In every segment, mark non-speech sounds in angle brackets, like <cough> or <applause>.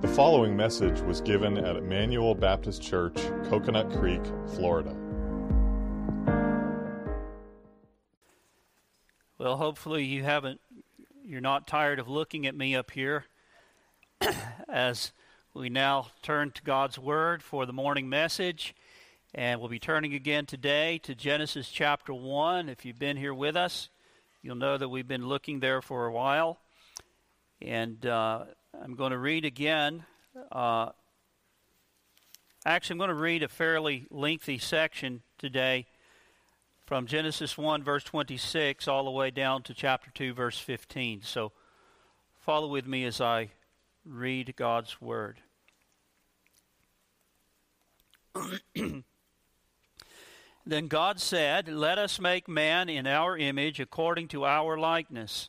The following message was given at Emmanuel Baptist Church, Coconut Creek, Florida. Well, hopefully you haven't you're not tired of looking at me up here <clears throat> as we now turn to God's word for the morning message. And we'll be turning again today to Genesis chapter 1. If you've been here with us, you'll know that we've been looking there for a while. And uh, I'm going to read again. Uh, actually, I'm going to read a fairly lengthy section today from Genesis 1, verse 26, all the way down to chapter 2, verse 15. So follow with me as I read God's word. <clears throat> then God said, Let us make man in our image according to our likeness.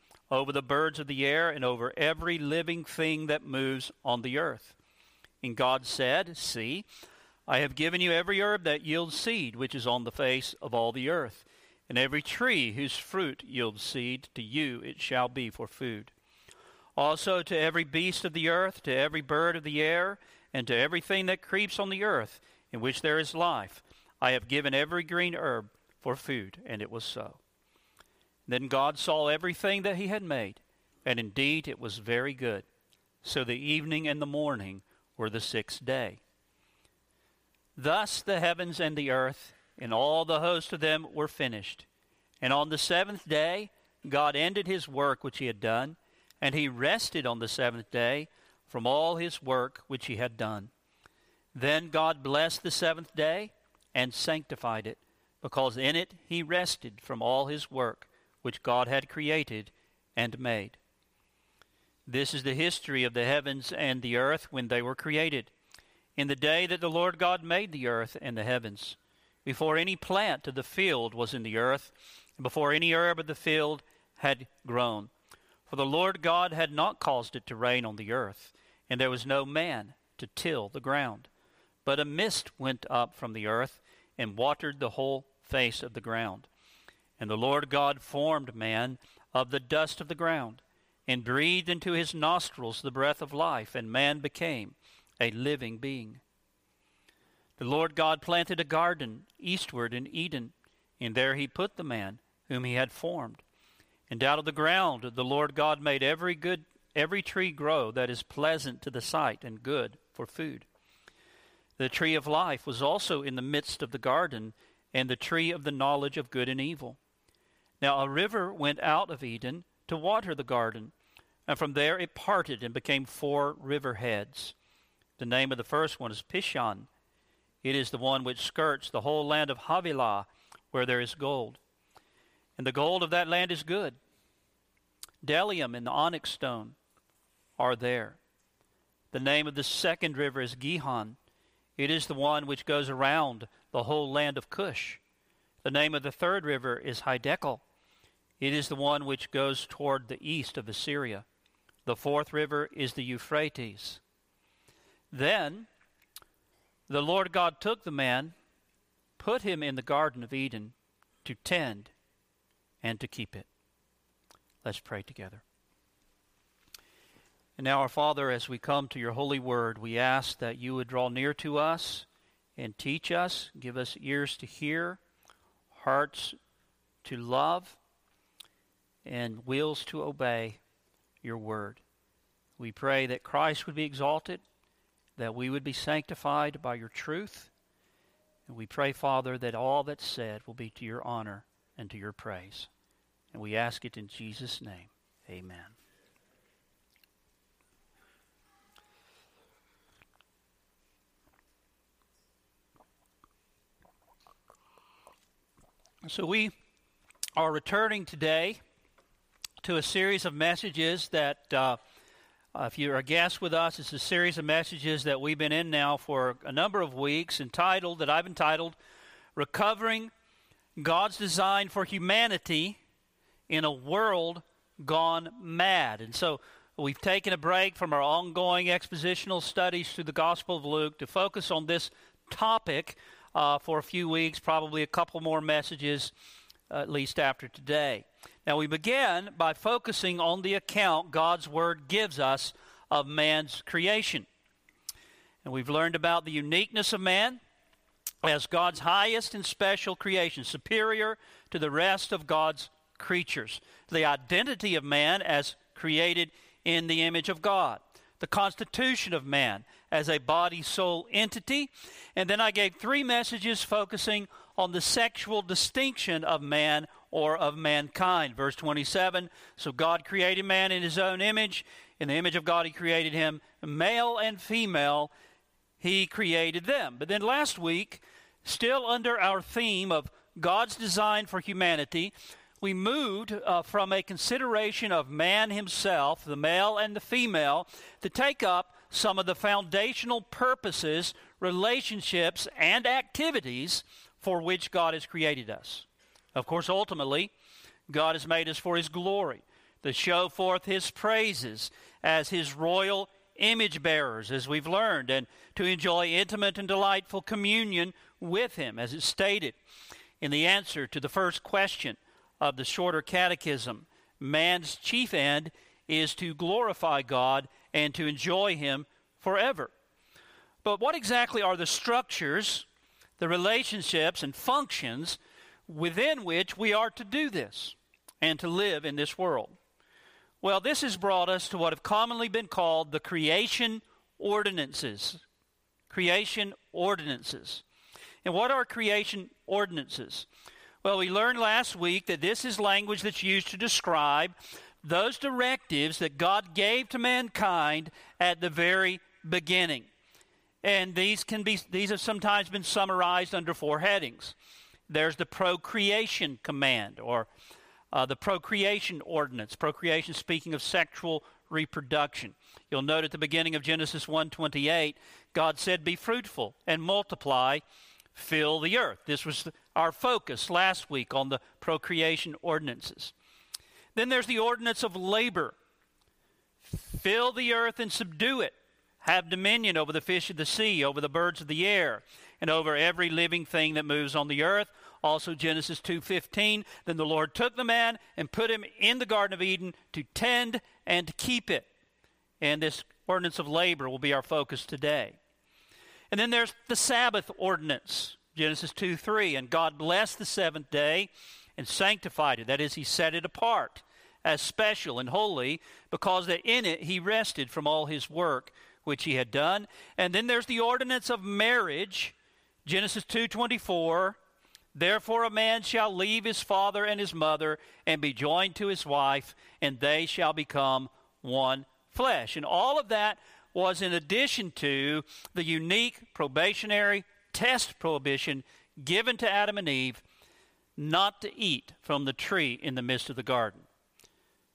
over the birds of the air, and over every living thing that moves on the earth. And God said, See, I have given you every herb that yields seed, which is on the face of all the earth, and every tree whose fruit yields seed, to you it shall be for food. Also to every beast of the earth, to every bird of the air, and to everything that creeps on the earth, in which there is life, I have given every green herb for food. And it was so. Then God saw everything that he had made, and indeed it was very good. So the evening and the morning were the sixth day. Thus the heavens and the earth and all the host of them were finished. And on the seventh day God ended his work which he had done, and he rested on the seventh day from all his work which he had done. Then God blessed the seventh day and sanctified it, because in it he rested from all his work which God had created and made. This is the history of the heavens and the earth when they were created in the day that the Lord God made the earth and the heavens, before any plant of the field was in the earth, and before any herb of the field had grown. For the Lord God had not caused it to rain on the earth, and there was no man to till the ground. But a mist went up from the earth and watered the whole face of the ground. And the Lord God formed man of the dust of the ground, and breathed into his nostrils the breath of life, and man became a living being. The Lord God planted a garden eastward in Eden, and there he put the man whom he had formed. And out of the ground the Lord God made every good every tree grow that is pleasant to the sight and good for food. The tree of life was also in the midst of the garden, and the tree of the knowledge of good and evil. Now a river went out of Eden to water the garden, and from there it parted and became four river heads. The name of the first one is Pishon. It is the one which skirts the whole land of Havilah, where there is gold. And the gold of that land is good. Bdellium and the onyx stone are there. The name of the second river is Gihon. It is the one which goes around the whole land of Cush. The name of the third river is Hiddekel. It is the one which goes toward the east of Assyria. The fourth river is the Euphrates. Then the Lord God took the man, put him in the Garden of Eden to tend and to keep it. Let's pray together. And now, our Father, as we come to your holy word, we ask that you would draw near to us and teach us, give us ears to hear, hearts to love, and wills to obey your word. We pray that Christ would be exalted that we would be sanctified by your truth. And we pray, Father, that all that's said will be to your honor and to your praise. And we ask it in Jesus' name. Amen. So we are returning today to a series of messages that uh, Uh, if you're a guest with us, it's a series of messages that we've been in now for a number of weeks, entitled, that I've entitled, Recovering God's Design for Humanity in a World Gone Mad. And so we've taken a break from our ongoing expositional studies through the Gospel of Luke to focus on this topic uh, for a few weeks, probably a couple more messages, uh, at least after today. Now, we began by focusing on the account God's Word gives us of man's creation. And we've learned about the uniqueness of man as God's highest and special creation, superior to the rest of God's creatures. The identity of man as created in the image of God. The constitution of man as a body soul entity. And then I gave three messages focusing on the sexual distinction of man or of mankind. Verse 27 So God created man in his own image. In the image of God, he created him, male and female, he created them. But then last week, still under our theme of God's design for humanity, we moved uh, from a consideration of man himself, the male and the female, to take up some of the foundational purposes, relationships, and activities for which God has created us. Of course, ultimately, God has made us for His glory, to show forth His praises as His royal image bearers, as we've learned, and to enjoy intimate and delightful communion with Him, as it's stated in the answer to the first question of the shorter catechism. Man's chief end is to glorify God and to enjoy Him forever. But what exactly are the structures, the relationships, and functions within which we are to do this and to live in this world. Well, this has brought us to what have commonly been called the creation ordinances. Creation ordinances. And what are creation ordinances? Well, we learned last week that this is language that's used to describe those directives that God gave to mankind at the very beginning. And these can be these have sometimes been summarized under four headings. There's the procreation command or uh, the procreation ordinance. Procreation speaking of sexual reproduction. You'll note at the beginning of Genesis 1:28, God said, "Be fruitful and multiply, fill the earth." This was our focus last week on the procreation ordinances. Then there's the ordinance of labor. Fill the earth and subdue it. Have dominion over the fish of the sea, over the birds of the air, and over every living thing that moves on the earth also Genesis 2:15, then the Lord took the man and put him in the garden of Eden to tend and to keep it. And this ordinance of labor will be our focus today. And then there's the Sabbath ordinance, Genesis 2 3. And God blessed the seventh day and sanctified it. That is, He set it apart as special and holy because that in it He rested from all His work which He had done. And then there's the ordinance of marriage, Genesis 2 24. Therefore, a man shall leave his father and his mother and be joined to his wife, and they shall become one flesh. And all of that was in addition to the unique probationary test prohibition given to Adam and Eve not to eat from the tree in the midst of the garden.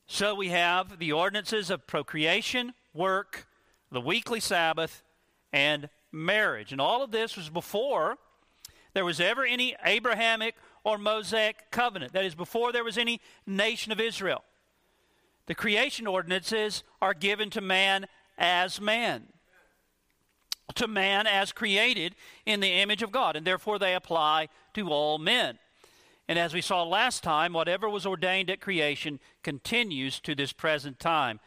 So we have the ordinances of procreation, work, the weekly Sabbath, and marriage. And all of this was before there was ever any Abrahamic or Mosaic covenant. That is, before there was any nation of Israel. The creation ordinances are given to man as man, to man as created in the image of God, and therefore they apply to all men. And as we saw last time, whatever was ordained at creation continues to this present time.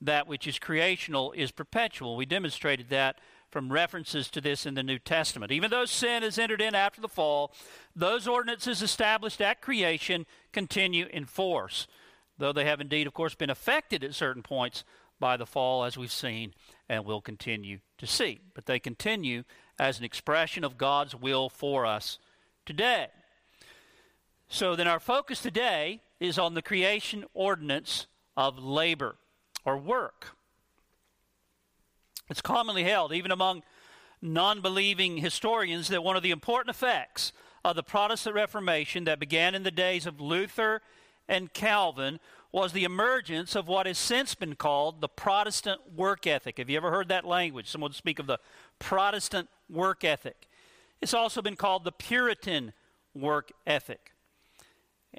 That which is creational is perpetual. We demonstrated that from references to this in the New Testament. Even though sin has entered in after the fall, those ordinances established at creation continue in force, though they have indeed, of course, been affected at certain points by the fall, as we've seen and will continue to see. But they continue as an expression of God's will for us today. So then, our focus today is on the creation ordinance of labor or work. It's commonly held, even among non believing historians, that one of the important effects of the Protestant Reformation that began in the days of Luther and Calvin was the emergence of what has since been called the Protestant work ethic. Have you ever heard that language? Someone speak of the Protestant work ethic. It's also been called the Puritan work ethic.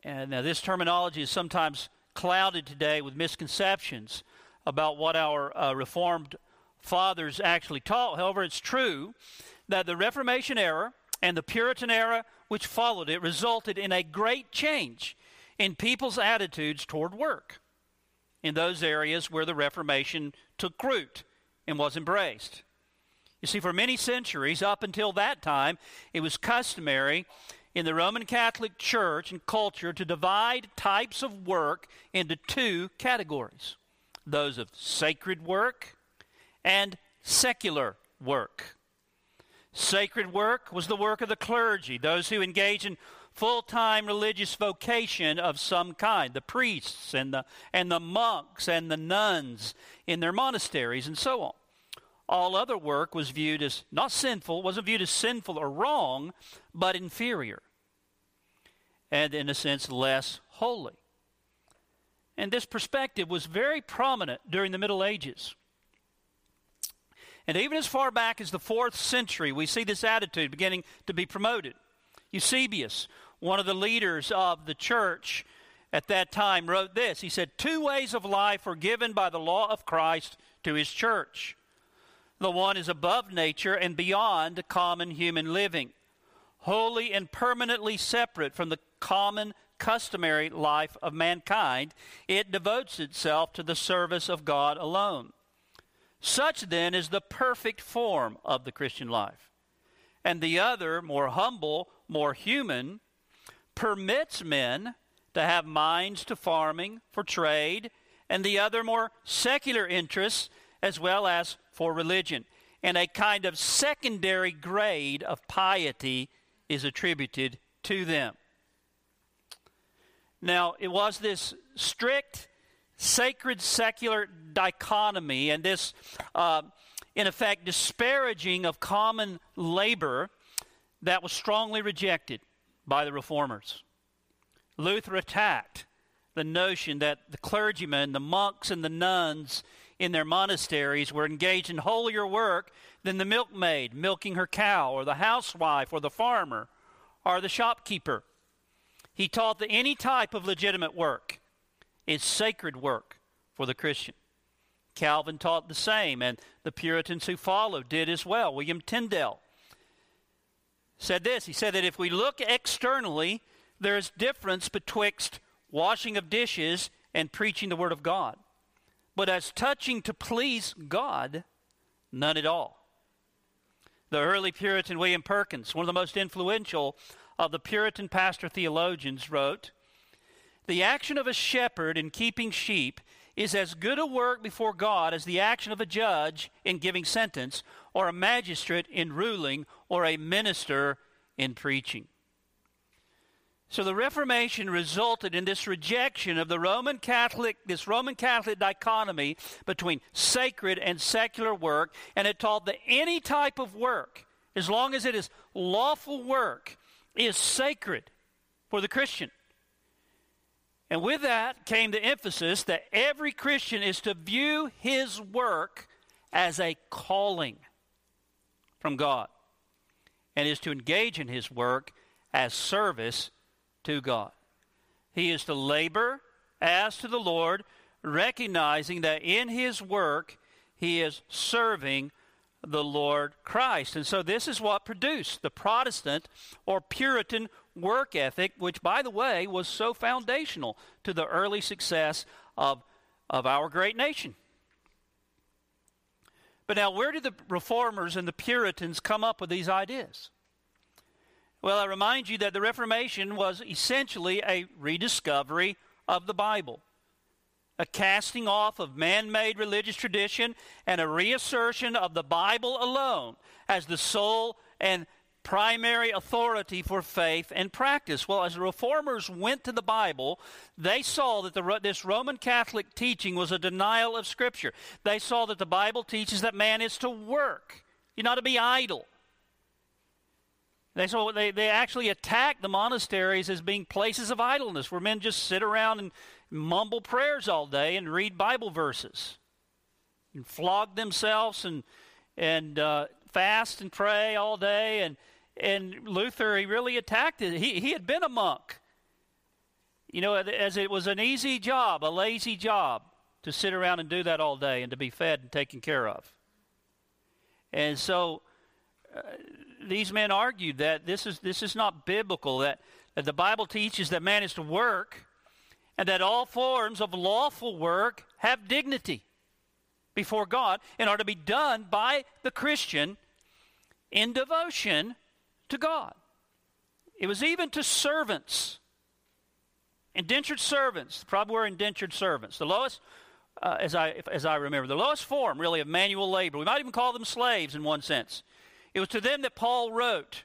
And now this terminology is sometimes clouded today with misconceptions about what our uh, Reformed fathers actually taught. However, it's true that the Reformation era and the Puritan era which followed it resulted in a great change in people's attitudes toward work in those areas where the Reformation took root and was embraced. You see, for many centuries, up until that time, it was customary in the Roman Catholic Church and culture to divide types of work into two categories those of sacred work and secular work. Sacred work was the work of the clergy, those who engage in full time religious vocation of some kind the priests and the, and the monks and the nuns in their monasteries and so on. All other work was viewed as not sinful, wasn't viewed as sinful or wrong, but inferior. And in a sense, less holy. And this perspective was very prominent during the Middle Ages. And even as far back as the fourth century, we see this attitude beginning to be promoted. Eusebius, one of the leaders of the church at that time, wrote this. He said, Two ways of life are given by the law of Christ to his church. The one is above nature and beyond common human living, wholly and permanently separate from the common customary life of mankind. It devotes itself to the service of God alone. Such then is the perfect form of the Christian life. And the other, more humble, more human, permits men to have minds to farming, for trade, and the other more secular interests, as well as for religion. And a kind of secondary grade of piety is attributed to them. Now, it was this strict sacred secular dichotomy and this, uh, in effect, disparaging of common labor that was strongly rejected by the reformers. Luther attacked the notion that the clergymen, the monks, and the nuns in their monasteries were engaged in holier work than the milkmaid milking her cow, or the housewife, or the farmer, or the shopkeeper. He taught that any type of legitimate work is sacred work for the Christian. Calvin taught the same, and the Puritans who followed did as well. William Tyndale said this He said that if we look externally, there is difference betwixt washing of dishes and preaching the Word of God. But as touching to please God, none at all. The early Puritan William Perkins, one of the most influential of the Puritan pastor theologians, wrote the action of a shepherd in keeping sheep is as good a work before God as the action of a judge in giving sentence, or a magistrate in ruling, or a minister in preaching. So the Reformation resulted in this rejection of the Roman Catholic, this Roman Catholic dichotomy between sacred and secular work, and it taught that any type of work, as long as it is lawful work, is sacred for the Christian. And with that came the emphasis that every Christian is to view his work as a calling from God and is to engage in his work as service to God. He is to labor as to the Lord, recognizing that in his work he is serving the Lord Christ. And so this is what produced the Protestant or Puritan work ethic, which, by the way, was so foundational to the early success of, of our great nation. But now, where did the reformers and the Puritans come up with these ideas? Well, I remind you that the Reformation was essentially a rediscovery of the Bible, a casting off of man made religious tradition, and a reassertion of the Bible alone as the sole and primary authority for faith and practice. Well, as the reformers went to the Bible, they saw that the, this Roman Catholic teaching was a denial of Scripture. They saw that the Bible teaches that man is to work, you're not to be idle. They, saw, they, they actually attacked the monasteries as being places of idleness where men just sit around and, mumble prayers all day and read Bible verses and flog themselves and and uh, fast and pray all day. And and Luther he really attacked it. He he had been a monk. You know, as it was an easy job, a lazy job to sit around and do that all day and to be fed and taken care of. And so uh, these men argued that this is this is not biblical that, that the Bible teaches that man is to work and that all forms of lawful work have dignity before God and are to be done by the Christian in devotion to God. It was even to servants, indentured servants. Probably were indentured servants. The lowest, uh, as I as I remember, the lowest form really of manual labor. We might even call them slaves in one sense. It was to them that Paul wrote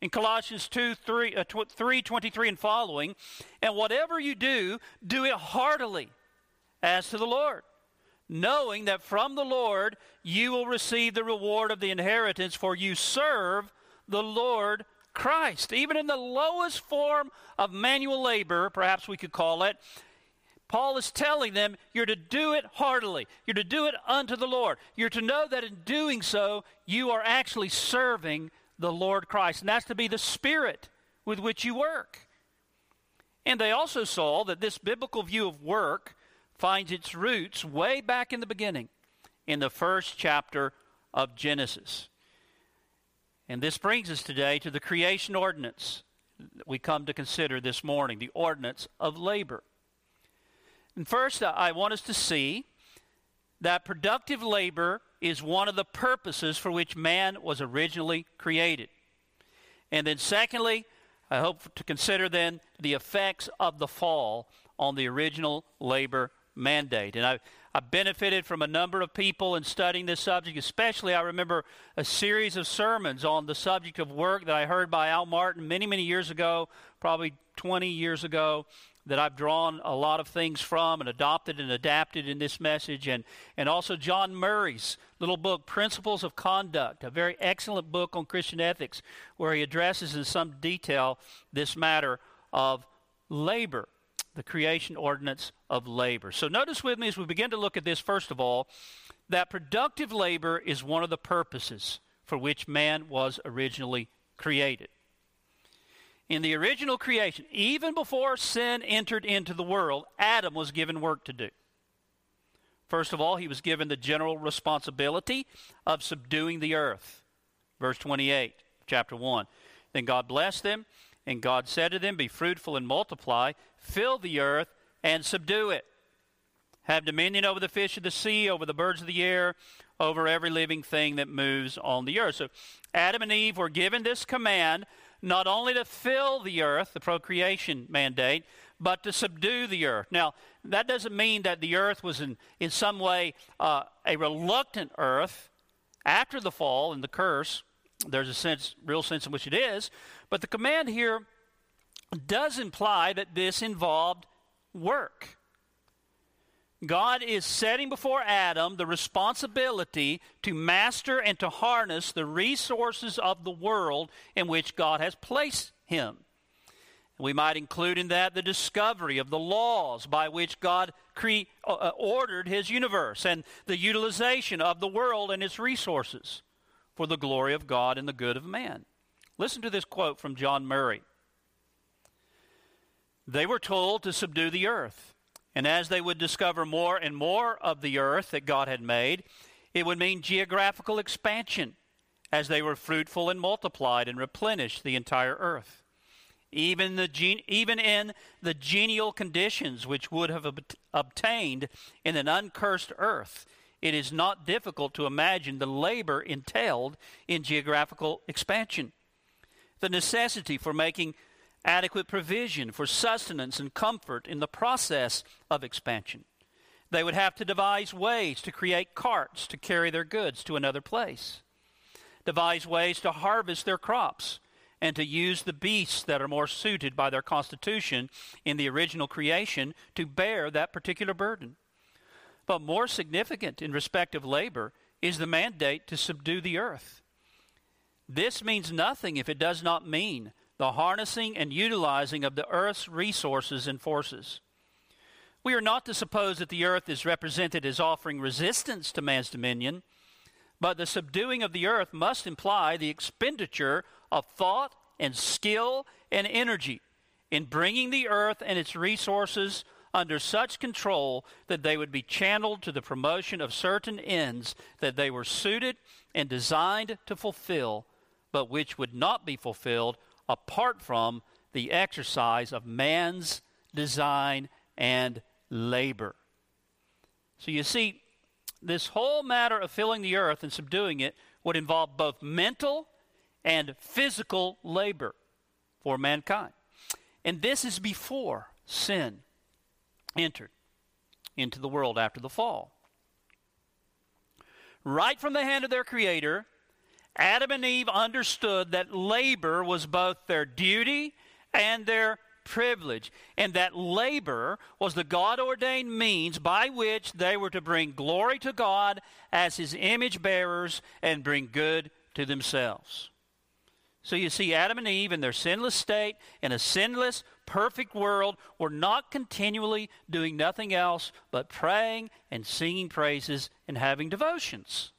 in Colossians 2, 3, uh, 3 23 and following. And whatever you do, do it heartily as to the Lord, knowing that from the Lord you will receive the reward of the inheritance, for you serve the Lord Christ. Even in the lowest form of manual labor, perhaps we could call it, Paul is telling them you're to do it heartily. You're to do it unto the Lord. You're to know that in doing so, you are actually serving the Lord Christ. And that's to be the spirit with which you work. And they also saw that this biblical view of work finds its roots way back in the beginning, in the first chapter of Genesis. And this brings us today to the creation ordinance that we come to consider this morning the ordinance of labor. And first, uh, I want us to see that productive labor is one of the purposes for which man was originally created. And then, secondly, I hope to consider then the effects of the fall on the original labor mandate. And I, I benefited from a number of people in studying this subject, especially I remember a series of sermons on the subject of work that I heard by Al Martin many, many years ago, probably 20 years ago that I've drawn a lot of things from and adopted and adapted in this message, and, and also John Murray's little book, Principles of Conduct, a very excellent book on Christian ethics, where he addresses in some detail this matter of labor, the creation ordinance of labor. So notice with me as we begin to look at this, first of all, that productive labor is one of the purposes for which man was originally created in the original creation, even before sin entered into the world, Adam was given work to do. First of all, he was given the general responsibility of subduing the earth. Verse 28, chapter 1. Then God blessed them, and God said to them, Be fruitful and multiply, fill the earth and subdue it. Have dominion over the fish of the sea, over the birds of the air, over every living thing that moves on the earth. So Adam and Eve were given this command not only to fill the earth, the procreation mandate, but to subdue the earth. Now, that doesn't mean that the earth was in, in some way uh, a reluctant earth after the fall and the curse. There's a sense, real sense in which it is. But the command here does imply that this involved work. God is setting before Adam the responsibility to master and to harness the resources of the world in which God has placed him. We might include in that the discovery of the laws by which God cre- uh, uh, ordered his universe and the utilization of the world and its resources for the glory of God and the good of man. Listen to this quote from John Murray. They were told to subdue the earth and as they would discover more and more of the earth that God had made, it would mean geographical expansion as they were fruitful and multiplied and replenished the entire earth. Even, the gen- even in the genial conditions which would have ob- obtained in an uncursed earth, it is not difficult to imagine the labor entailed in geographical expansion. The necessity for making adequate provision for sustenance and comfort in the process of expansion. They would have to devise ways to create carts to carry their goods to another place, devise ways to harvest their crops, and to use the beasts that are more suited by their constitution in the original creation to bear that particular burden. But more significant in respect of labor is the mandate to subdue the earth. This means nothing if it does not mean the harnessing and utilizing of the earth's resources and forces. We are not to suppose that the earth is represented as offering resistance to man's dominion, but the subduing of the earth must imply the expenditure of thought and skill and energy in bringing the earth and its resources under such control that they would be channeled to the promotion of certain ends that they were suited and designed to fulfill, but which would not be fulfilled apart from the exercise of man's design and labor. So you see, this whole matter of filling the earth and subduing it would involve both mental and physical labor for mankind. And this is before sin entered into the world after the fall. Right from the hand of their Creator, Adam and Eve understood that labor was both their duty and their privilege, and that labor was the God ordained means by which they were to bring glory to God as His image bearers and bring good to themselves. So you see, Adam and Eve in their sinless state, in a sinless, perfect world, were not continually doing nothing else but praying and singing praises and having devotions.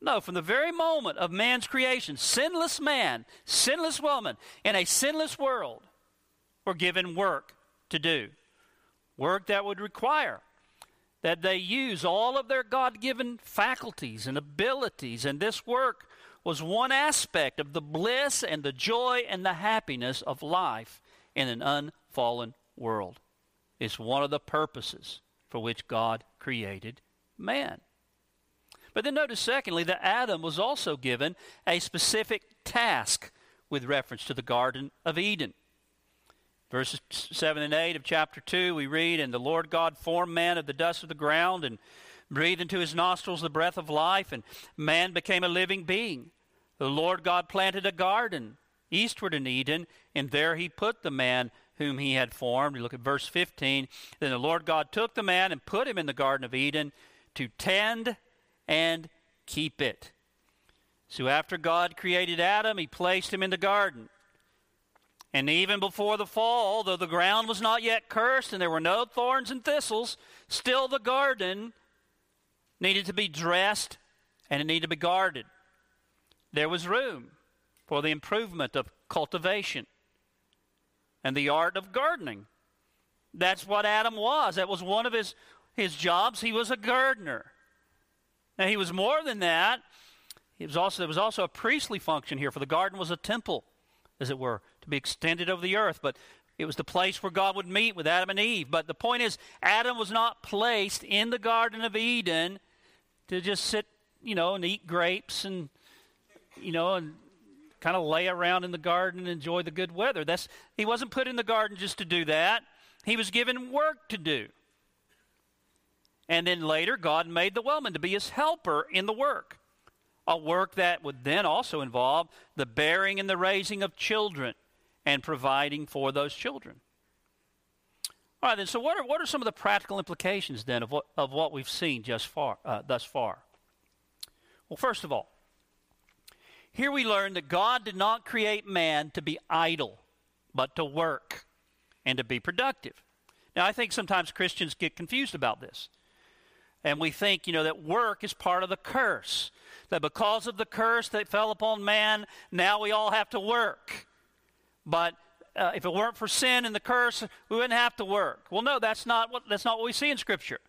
No, from the very moment of man's creation, sinless man, sinless woman, in a sinless world, were given work to do. Work that would require that they use all of their God given faculties and abilities, and this work was one aspect of the bliss and the joy and the happiness of life in an unfallen world. It's one of the purposes for which God created man. But then notice, secondly, that Adam was also given a specific task with reference to the Garden of Eden. Verses 7 and 8 of chapter 2, we read, And the Lord God formed man of the dust of the ground and breathed into his nostrils the breath of life, and man became a living being. The Lord God planted a garden eastward in Eden, and there he put the man whom he had formed. You look at verse 15. Then the Lord God took the man and put him in the Garden of Eden to tend and keep it. So after God created Adam, he placed him in the garden. And even before the fall, though the ground was not yet cursed and there were no thorns and thistles, still the garden needed to be dressed and it needed to be guarded. There was room for the improvement of cultivation and the art of gardening. That's what Adam was. That was one of his, his jobs. He was a gardener. Now, he was more than that. He was also, there was also a priestly function here, for the garden was a temple, as it were, to be extended over the earth. But it was the place where God would meet with Adam and Eve. But the point is, Adam was not placed in the Garden of Eden to just sit, you know, and eat grapes and, you know, and kind of lay around in the garden and enjoy the good weather. That's he wasn't put in the garden just to do that. He was given work to do. And then later, God made the woman to be his helper in the work. A work that would then also involve the bearing and the raising of children and providing for those children. All right, then, so what are, what are some of the practical implications then of what, of what we've seen just far, uh, thus far? Well, first of all, here we learn that God did not create man to be idle, but to work and to be productive. Now, I think sometimes Christians get confused about this. And we think, you know, that work is part of the curse. That because of the curse that fell upon man, now we all have to work. But uh, if it weren't for sin and the curse, we wouldn't have to work. Well, no, that's not what, that's not what we see in Scripture.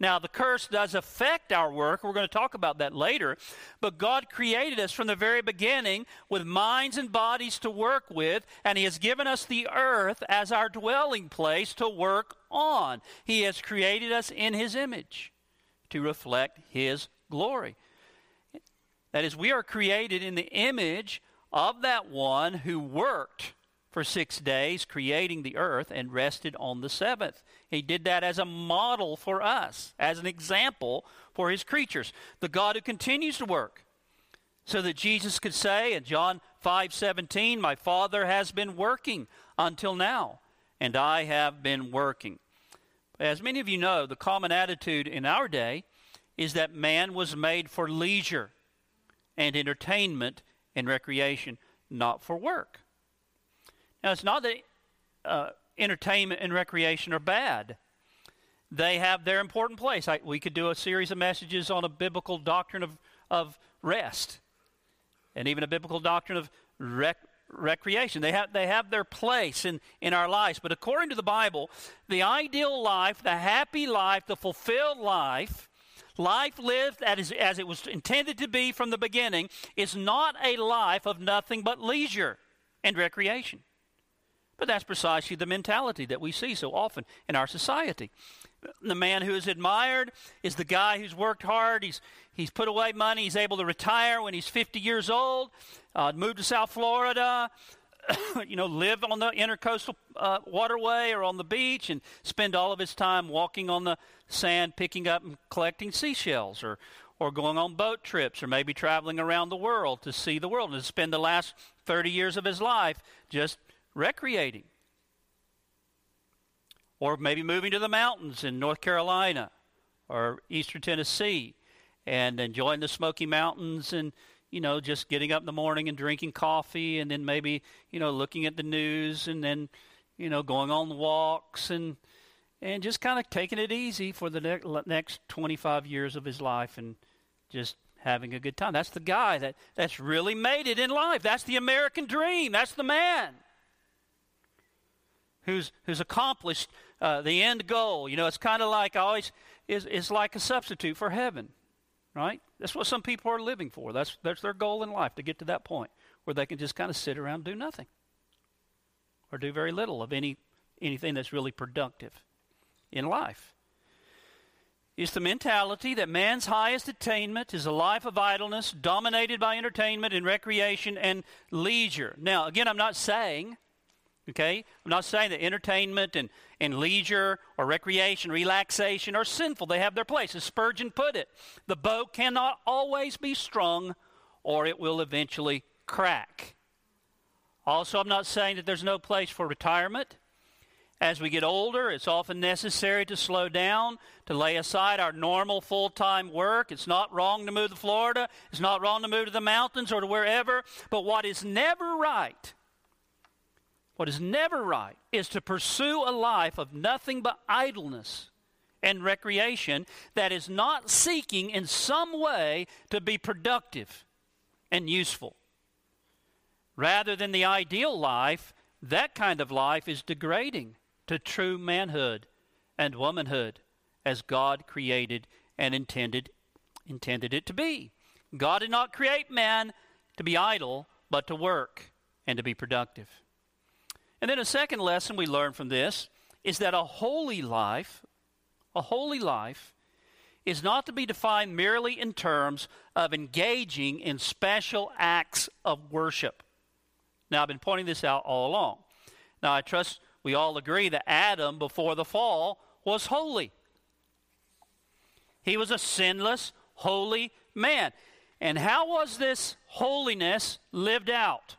Now, the curse does affect our work. We're going to talk about that later. But God created us from the very beginning with minds and bodies to work with, and He has given us the earth as our dwelling place to work on. He has created us in His image to reflect His glory. That is, we are created in the image of that one who worked for six days, creating the earth, and rested on the seventh. He did that as a model for us, as an example for his creatures. The God who continues to work, so that Jesus could say in John 5 17, My Father has been working until now, and I have been working. As many of you know, the common attitude in our day is that man was made for leisure and entertainment and recreation, not for work. Now, it's not that uh, entertainment and recreation are bad. They have their important place. I, we could do a series of messages on a biblical doctrine of, of rest and even a biblical doctrine of rec- recreation. They have, they have their place in, in our lives. But according to the Bible, the ideal life, the happy life, the fulfilled life, life lived as, as it was intended to be from the beginning, is not a life of nothing but leisure and recreation. But that's precisely the mentality that we see so often in our society. The man who is admired is the guy who's worked hard. He's, he's put away money. He's able to retire when he's 50 years old, uh, move to South Florida, <coughs> you know, live on the intercoastal uh, waterway or on the beach and spend all of his time walking on the sand, picking up and collecting seashells or, or going on boat trips or maybe traveling around the world to see the world and spend the last 30 years of his life just recreating. Or maybe moving to the mountains in North Carolina or eastern Tennessee and enjoying the Smoky Mountains and, you know, just getting up in the morning and drinking coffee and then maybe, you know, looking at the news and then, you know, going on walks and and just kind of taking it easy for the ne- next 25 years of his life and just having a good time. That's the guy that, that's really made it in life. That's the American dream. That's the man who's, who's accomplished uh, the end goal. You know, it's kind of like always is is like a substitute for heaven, right? That's what some people are living for. That's that's their goal in life to get to that point where they can just kind of sit around and do nothing or do very little of any anything that's really productive in life. It's the mentality that man's highest attainment is a life of idleness dominated by entertainment and recreation and leisure. Now, again, I'm not saying Okay? I'm not saying that entertainment and, and leisure or recreation, relaxation are sinful. They have their place. As Spurgeon put it, the bow cannot always be strung or it will eventually crack. Also, I'm not saying that there's no place for retirement. As we get older, it's often necessary to slow down, to lay aside our normal full time work. It's not wrong to move to Florida. It's not wrong to move to the mountains or to wherever. But what is never right what is never right is to pursue a life of nothing but idleness and recreation that is not seeking in some way to be productive and useful. Rather than the ideal life, that kind of life is degrading to true manhood and womanhood as God created and intended intended it to be. God did not create man to be idle, but to work and to be productive. And then a second lesson we learn from this is that a holy life, a holy life, is not to be defined merely in terms of engaging in special acts of worship. Now, I've been pointing this out all along. Now, I trust we all agree that Adam, before the fall, was holy. He was a sinless, holy man. And how was this holiness lived out?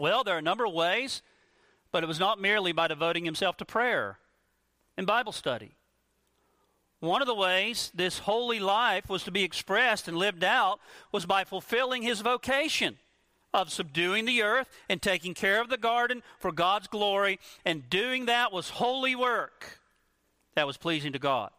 Well, there are a number of ways, but it was not merely by devoting himself to prayer and Bible study. One of the ways this holy life was to be expressed and lived out was by fulfilling his vocation of subduing the earth and taking care of the garden for God's glory, and doing that was holy work that was pleasing to God.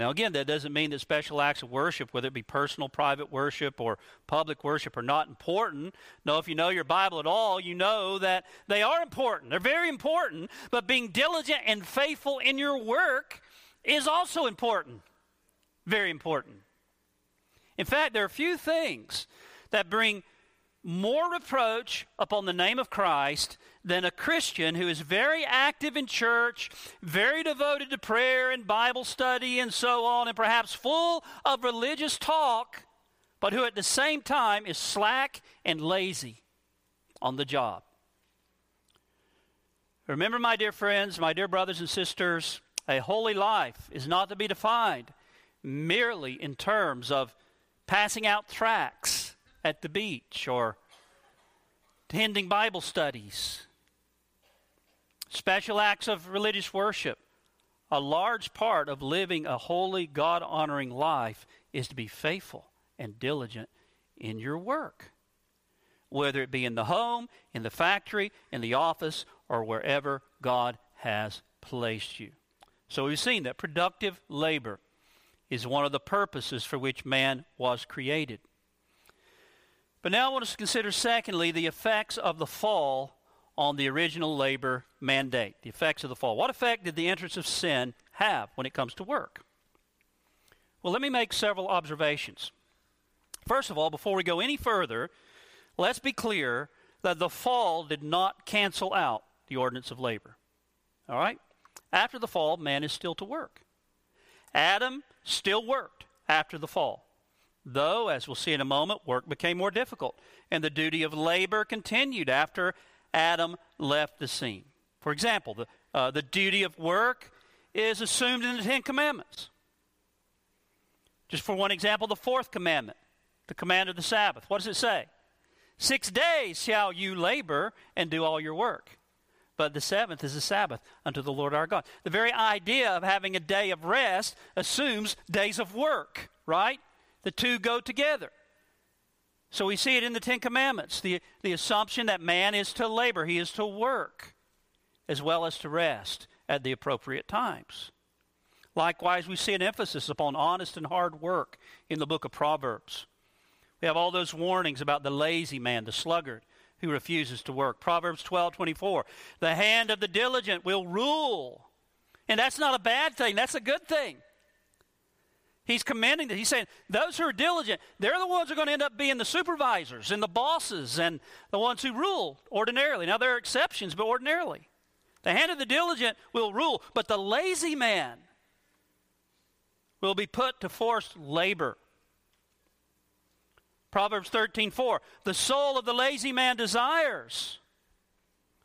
Now, again, that doesn't mean that special acts of worship, whether it be personal, private worship, or public worship, are not important. No, if you know your Bible at all, you know that they are important. They're very important, but being diligent and faithful in your work is also important. Very important. In fact, there are a few things that bring more reproach upon the name of Christ than a Christian who is very active in church, very devoted to prayer and Bible study and so on, and perhaps full of religious talk, but who at the same time is slack and lazy on the job. Remember, my dear friends, my dear brothers and sisters, a holy life is not to be defined merely in terms of passing out tracts at the beach or attending Bible studies, special acts of religious worship. A large part of living a holy, God honoring life is to be faithful and diligent in your work. whether it be in the home, in the factory, in the office, or wherever God has placed you. So we've seen that productive labor is one of the purposes for which man was created. But now I want us to consider, secondly, the effects of the fall on the original labor mandate. The effects of the fall. What effect did the entrance of sin have when it comes to work? Well, let me make several observations. First of all, before we go any further, let's be clear that the fall did not cancel out the ordinance of labor. All right? After the fall, man is still to work. Adam still worked after the fall. Though, as we'll see in a moment, work became more difficult, and the duty of labor continued after Adam left the scene. For example, the, uh, the duty of work is assumed in the Ten Commandments. Just for one example, the fourth commandment, the command of the Sabbath. What does it say? Six days shall you labor and do all your work. But the seventh is the Sabbath unto the Lord our God. The very idea of having a day of rest assumes days of work, right? The two go together. So we see it in the Ten Commandments the, the assumption that man is to labor, he is to work, as well as to rest at the appropriate times. Likewise, we see an emphasis upon honest and hard work in the book of Proverbs. We have all those warnings about the lazy man, the sluggard, who refuses to work. Proverbs 12 24. The hand of the diligent will rule. And that's not a bad thing, that's a good thing. He's commending that. He's saying those who are diligent, they're the ones who are going to end up being the supervisors and the bosses and the ones who rule ordinarily. Now, there are exceptions, but ordinarily. The hand of the diligent will rule, but the lazy man will be put to forced labor. Proverbs 13 4. The soul of the lazy man desires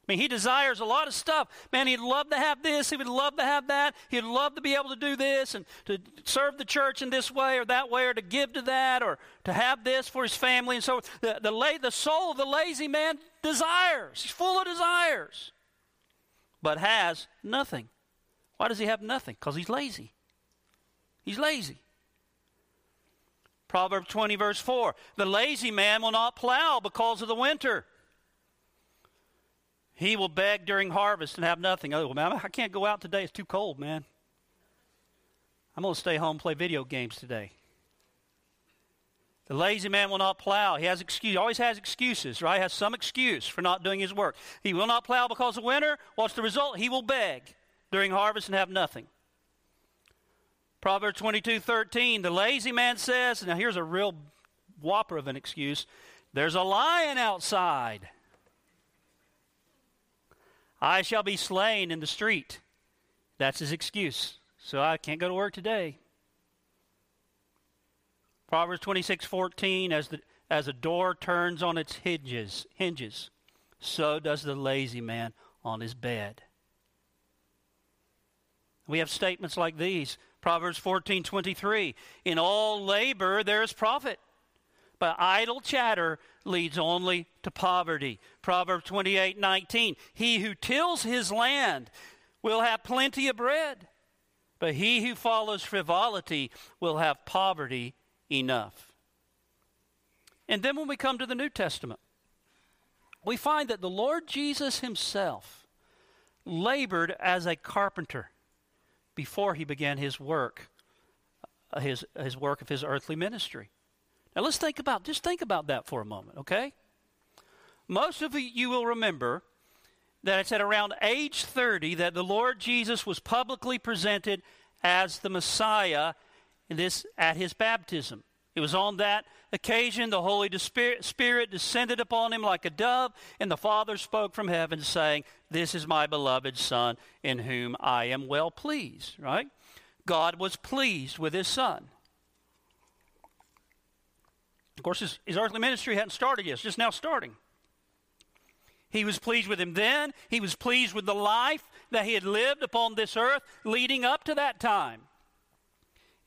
I mean, he desires a lot of stuff. Man, he'd love to have this. He would love to have that. He'd love to be able to do this and to serve the church in this way or that way or to give to that or to have this for his family. And so the, the, la- the soul of the lazy man desires. He's full of desires, but has nothing. Why does he have nothing? Because he's lazy. He's lazy. Proverbs 20, verse 4 The lazy man will not plow because of the winter he will beg during harvest and have nothing. Oh, man, I can't go out today. It's too cold, man. I'm going to stay home and play video games today. The lazy man will not plow. He has excuse, always has excuses, right? He has some excuse for not doing his work. He will not plow because of winter. What's the result? He will beg during harvest and have nothing. Proverbs 22, 13. The lazy man says, now here's a real whopper of an excuse. There's a lion outside. I shall be slain in the street. That's his excuse. So I can't go to work today. Proverbs 26, 14, as, the, as a door turns on its hinges, hinges, so does the lazy man on his bed. We have statements like these. Proverbs 14, 23, in all labor there is profit, but idle chatter leads only to poverty. Proverbs 28 19. He who tills his land will have plenty of bread, but he who follows frivolity will have poverty enough. And then when we come to the New Testament, we find that the Lord Jesus himself labored as a carpenter before he began his work, uh, his, his work of his earthly ministry. Now let's think about just think about that for a moment, okay? Most of you will remember that it's at around age 30 that the Lord Jesus was publicly presented as the Messiah this at his baptism. It was on that occasion the Holy Spirit descended upon him like a dove, and the Father spoke from heaven, saying, This is my beloved Son, in whom I am well pleased. Right? God was pleased with his Son. Of course, his, his earthly ministry hadn't started yet, it's just now starting. He was pleased with him then. He was pleased with the life that he had lived upon this earth leading up to that time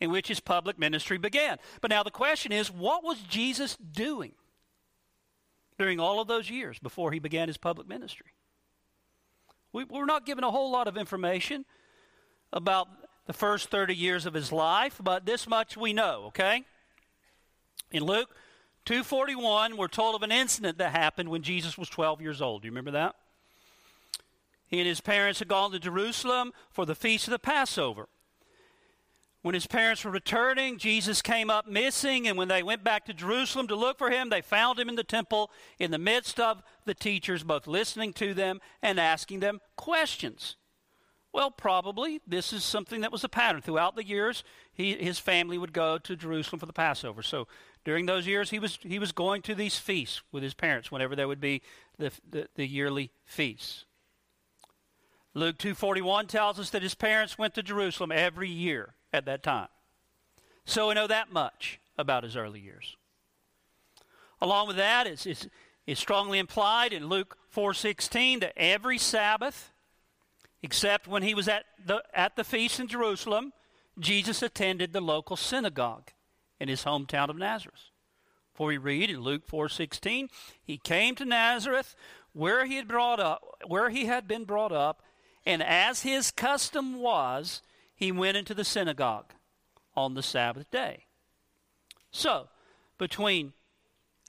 in which his public ministry began. But now the question is what was Jesus doing during all of those years before he began his public ministry? We, we're not given a whole lot of information about the first 30 years of his life, but this much we know, okay? In Luke 241, we're told of an incident that happened when Jesus was 12 years old. Do you remember that? He and his parents had gone to Jerusalem for the feast of the Passover. When his parents were returning, Jesus came up missing, and when they went back to Jerusalem to look for him, they found him in the temple in the midst of the teachers, both listening to them and asking them questions. Well, probably this is something that was a pattern. Throughout the years, he, his family would go to Jerusalem for the Passover. So during those years, he was, he was going to these feasts with his parents whenever there would be the, the, the yearly feasts. Luke 2.41 tells us that his parents went to Jerusalem every year at that time. So we know that much about his early years. Along with that, it's, it's, it's strongly implied in Luke 4.16 that every Sabbath, except when he was at the, at the feast in Jerusalem, Jesus attended the local synagogue in his hometown of Nazareth. For we read in Luke 4:16, he came to Nazareth where he had brought up where he had been brought up, and as his custom was, he went into the synagogue on the Sabbath day. So, between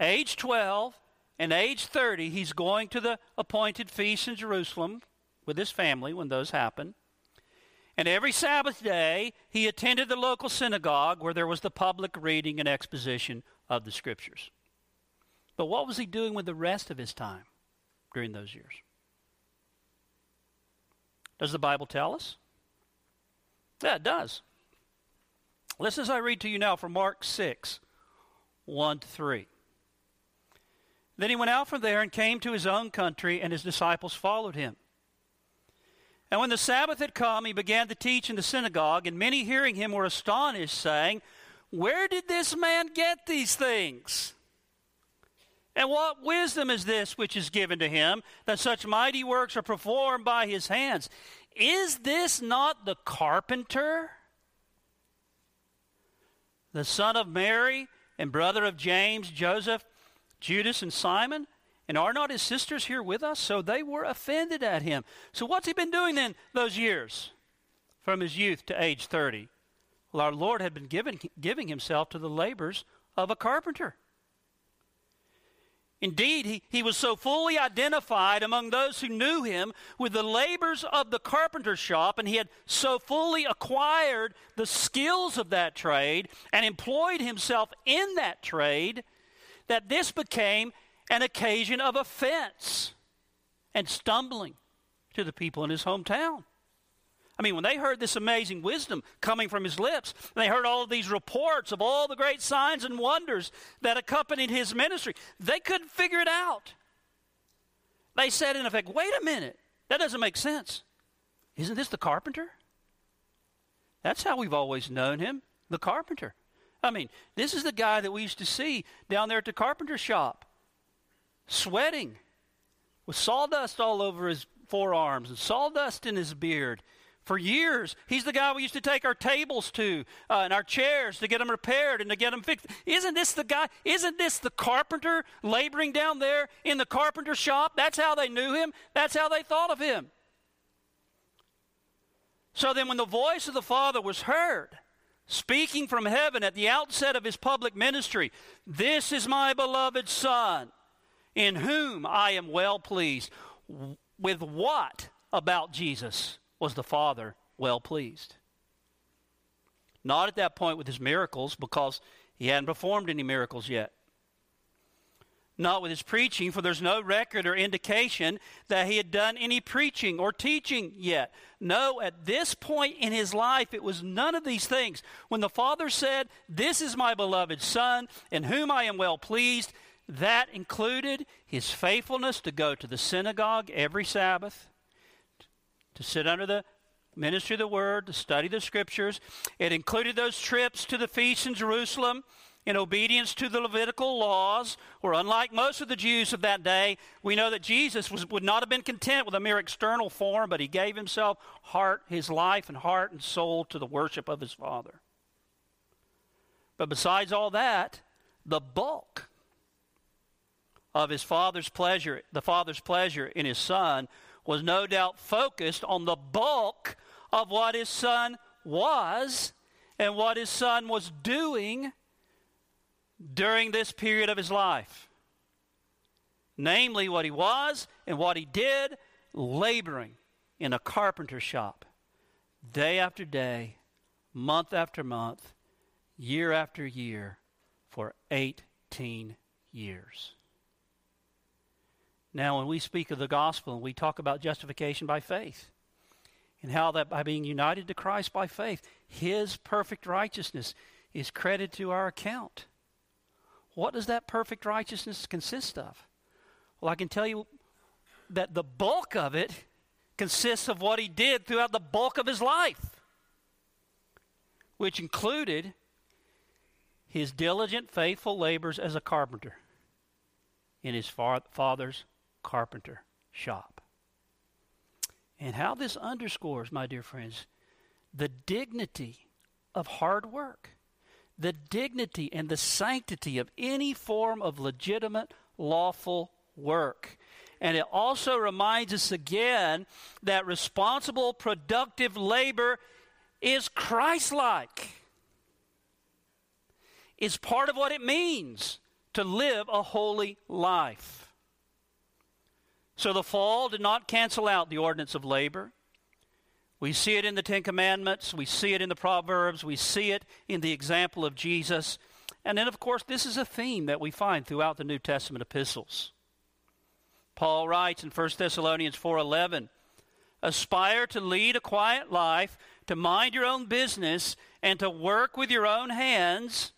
age 12 and age 30, he's going to the appointed feast in Jerusalem with his family when those happened. And every Sabbath day, he attended the local synagogue where there was the public reading and exposition of the scriptures. But what was he doing with the rest of his time during those years? Does the Bible tell us? Yeah, it does. Listen as I read to you now from Mark 6, 1 to 3. Then he went out from there and came to his own country, and his disciples followed him. And when the Sabbath had come, he began to teach in the synagogue, and many hearing him were astonished, saying, Where did this man get these things? And what wisdom is this which is given to him, that such mighty works are performed by his hands? Is this not the carpenter, the son of Mary, and brother of James, Joseph, Judas, and Simon? And are not his sisters here with us? So they were offended at him. So what's he been doing then those years from his youth to age 30? Well, our Lord had been given, giving himself to the labors of a carpenter. Indeed, he, he was so fully identified among those who knew him with the labors of the carpenter shop, and he had so fully acquired the skills of that trade and employed himself in that trade that this became an occasion of offense and stumbling to the people in his hometown. I mean, when they heard this amazing wisdom coming from his lips, and they heard all of these reports of all the great signs and wonders that accompanied his ministry, they couldn't figure it out. They said, in effect, wait a minute, that doesn't make sense. Isn't this the carpenter? That's how we've always known him, the carpenter. I mean, this is the guy that we used to see down there at the carpenter shop, sweating with sawdust all over his forearms and sawdust in his beard for years. He's the guy we used to take our tables to uh, and our chairs to get them repaired and to get them fixed. Isn't this the guy? Isn't this the carpenter laboring down there in the carpenter shop? That's how they knew him. That's how they thought of him. So then, when the voice of the Father was heard, speaking from heaven at the outset of his public ministry, This is my beloved Son, in whom I am well pleased. With what about Jesus? was the Father well pleased? Not at that point with his miracles, because he hadn't performed any miracles yet. Not with his preaching, for there's no record or indication that he had done any preaching or teaching yet. No, at this point in his life, it was none of these things. When the Father said, This is my beloved Son, in whom I am well pleased, that included his faithfulness to go to the synagogue every Sabbath, to sit under the ministry of the word, to study the scriptures. It included those trips to the feasts in Jerusalem in obedience to the Levitical laws, where unlike most of the Jews of that day, we know that Jesus was, would not have been content with a mere external form, but he gave himself heart, his life and heart and soul to the worship of his Father. But besides all that, the bulk of his father's pleasure, the father's pleasure in his son was no doubt focused on the bulk of what his son was and what his son was doing during this period of his life. Namely, what he was and what he did, laboring in a carpenter shop, day after day, month after month, year after year, for 18 years. Now, when we speak of the gospel and we talk about justification by faith, and how that by being united to Christ by faith, his perfect righteousness is credited to our account. What does that perfect righteousness consist of? Well, I can tell you that the bulk of it consists of what he did throughout the bulk of his life, which included his diligent, faithful labors as a carpenter in his father's carpenter shop. And how this underscores, my dear friends, the dignity of hard work, the dignity and the sanctity of any form of legitimate, lawful work. And it also reminds us again that responsible, productive labor is Christ like. It's part of what it means to live a holy life. So the fall did not cancel out the ordinance of labor. We see it in the Ten Commandments, we see it in the Proverbs, we see it in the example of Jesus. And then, of course, this is a theme that we find throughout the New Testament epistles. Paul writes in 1 Thessalonians 4:11, "Aspire to lead a quiet life, to mind your own business, and to work with your own hands,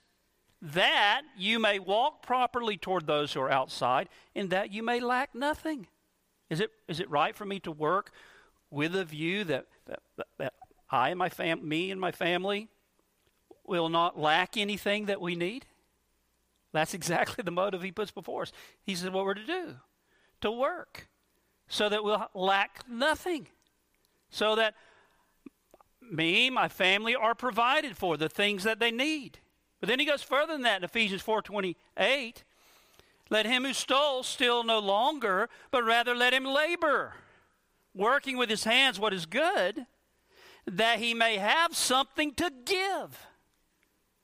that you may walk properly toward those who are outside, and that you may lack nothing." Is it, is it right for me to work with a view that, that, that I and my fam- me and my family will not lack anything that we need? That's <laughs> exactly the motive he puts before us. He says what we're to do to work so that we'll lack nothing. So that me, my family are provided for the things that they need. But then he goes further than that in Ephesians 4:28. Let him who stole steal no longer, but rather let him labor, working with his hands what is good, that he may have something to give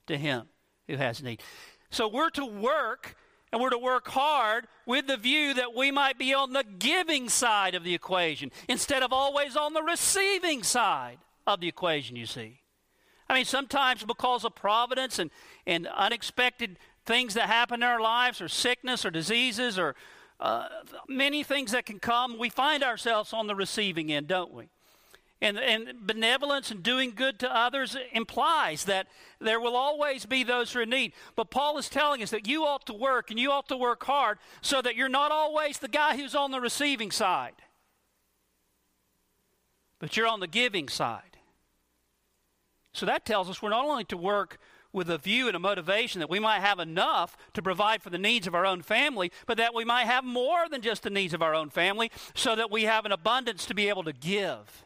to him who has need. So we're to work, and we're to work hard with the view that we might be on the giving side of the equation instead of always on the receiving side of the equation, you see. I mean, sometimes because of providence and, and unexpected things that happen in our lives, or sickness, or diseases, or uh, many things that can come, we find ourselves on the receiving end, don't we? And, and benevolence and doing good to others implies that there will always be those who are in need. But Paul is telling us that you ought to work and you ought to work hard so that you're not always the guy who's on the receiving side, but you're on the giving side. So that tells us we're not only to work with a view and a motivation that we might have enough to provide for the needs of our own family, but that we might have more than just the needs of our own family, so that we have an abundance to be able to give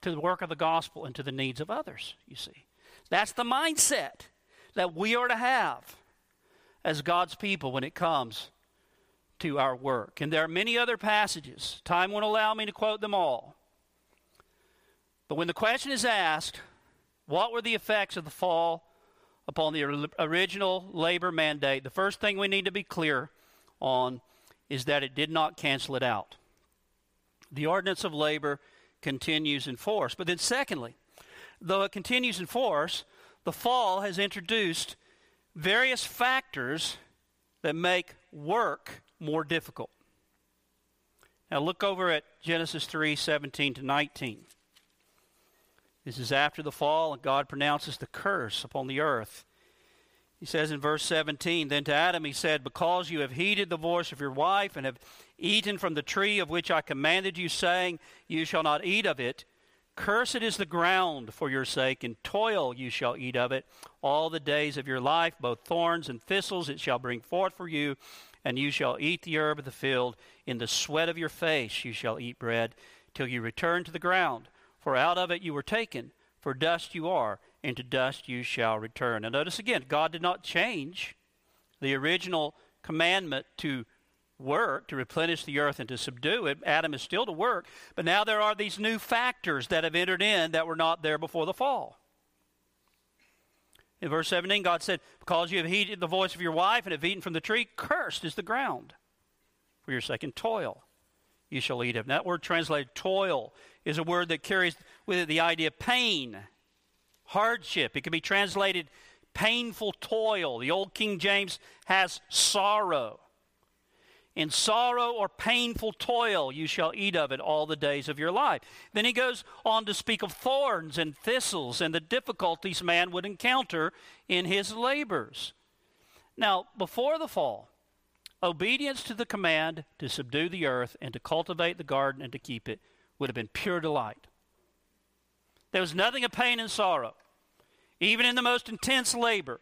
to the work of the gospel and to the needs of others, you see. That's the mindset that we are to have as God's people when it comes to our work. And there are many other passages. Time won't allow me to quote them all. But when the question is asked, what were the effects of the fall upon the original labor mandate? The first thing we need to be clear on is that it did not cancel it out. The ordinance of labor continues in force. But then, secondly, though it continues in force, the fall has introduced various factors that make work more difficult. Now, look over at Genesis 3 17 to 19. This is after the fall, and God pronounces the curse upon the earth. He says in verse 17, Then to Adam he said, Because you have heeded the voice of your wife, and have eaten from the tree of which I commanded you, saying, You shall not eat of it, cursed is the ground for your sake, and toil you shall eat of it all the days of your life, both thorns and thistles it shall bring forth for you, and you shall eat the herb of the field. In the sweat of your face you shall eat bread, till you return to the ground for out of it you were taken, for dust you are, and to dust you shall return. Now, notice again, God did not change the original commandment to work, to replenish the earth and to subdue it. Adam is still to work, but now there are these new factors that have entered in that were not there before the fall. In verse 17, God said, Because you have heeded the voice of your wife and have eaten from the tree, cursed is the ground for your second toil you shall eat of. And that word translated toil is a word that carries with it the idea of pain, hardship. It can be translated painful toil. The old King James has sorrow. In sorrow or painful toil you shall eat of it all the days of your life. Then he goes on to speak of thorns and thistles and the difficulties man would encounter in his labors. Now, before the fall, obedience to the command to subdue the earth and to cultivate the garden and to keep it would have been pure delight. There was nothing of pain and sorrow, even in the most intense labor,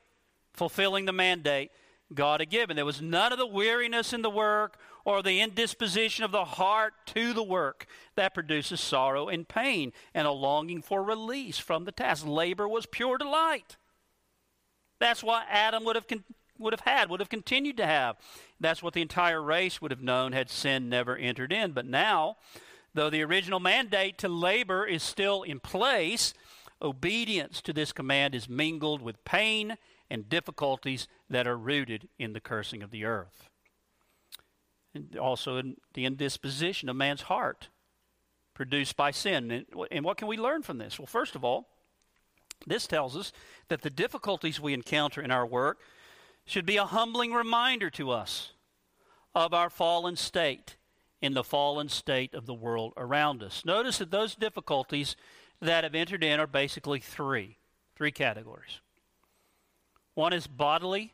fulfilling the mandate God had given. There was none of the weariness in the work or the indisposition of the heart to the work that produces sorrow and pain and a longing for release from the task. Labor was pure delight. That's what Adam would have, con- would have had, would have continued to have. That's what the entire race would have known had sin never entered in. But now, though the original mandate to labor is still in place, obedience to this command is mingled with pain and difficulties that are rooted in the cursing of the earth. And also in the indisposition of man's heart produced by sin. And what can we learn from this? Well, first of all, this tells us that the difficulties we encounter in our work should be a humbling reminder to us of our fallen state in the fallen state of the world around us. Notice that those difficulties that have entered in are basically three, three categories. One is bodily,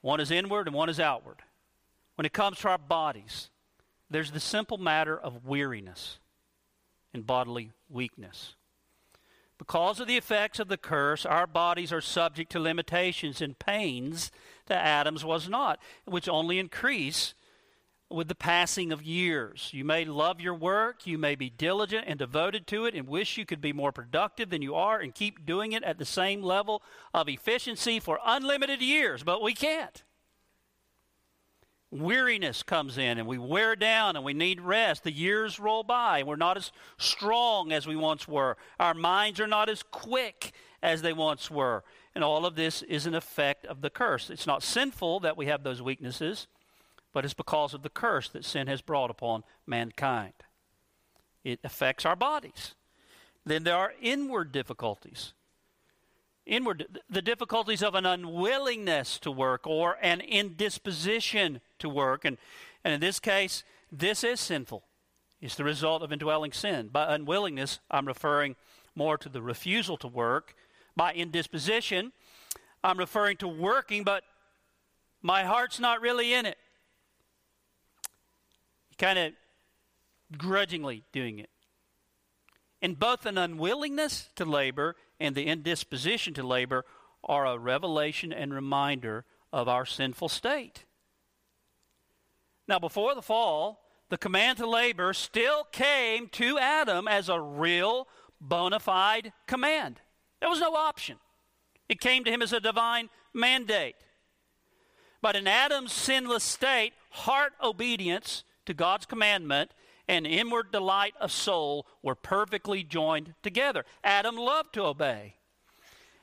one is inward, and one is outward. When it comes to our bodies, there's the simple matter of weariness and bodily weakness. Because of the effects of the curse, our bodies are subject to limitations and pains that Adam's was not, which only increase with the passing of years. You may love your work, you may be diligent and devoted to it, and wish you could be more productive than you are and keep doing it at the same level of efficiency for unlimited years, but we can't. Weariness comes in and we wear down and we need rest. The years roll by and we're not as strong as we once were. Our minds are not as quick as they once were. And all of this is an effect of the curse. It's not sinful that we have those weaknesses but it's because of the curse that sin has brought upon mankind. It affects our bodies. Then there are inward difficulties. Inward, the difficulties of an unwillingness to work or an indisposition to work. And, and in this case, this is sinful. It's the result of indwelling sin. By unwillingness, I'm referring more to the refusal to work. By indisposition, I'm referring to working, but my heart's not really in it kind of grudgingly doing it. And both an unwillingness to labor and the indisposition to labor are a revelation and reminder of our sinful state. Now, before the fall, the command to labor still came to Adam as a real, bona fide command. There was no option. It came to him as a divine mandate. But in Adam's sinless state, heart obedience to God's commandment and inward delight of soul were perfectly joined together. Adam loved to obey.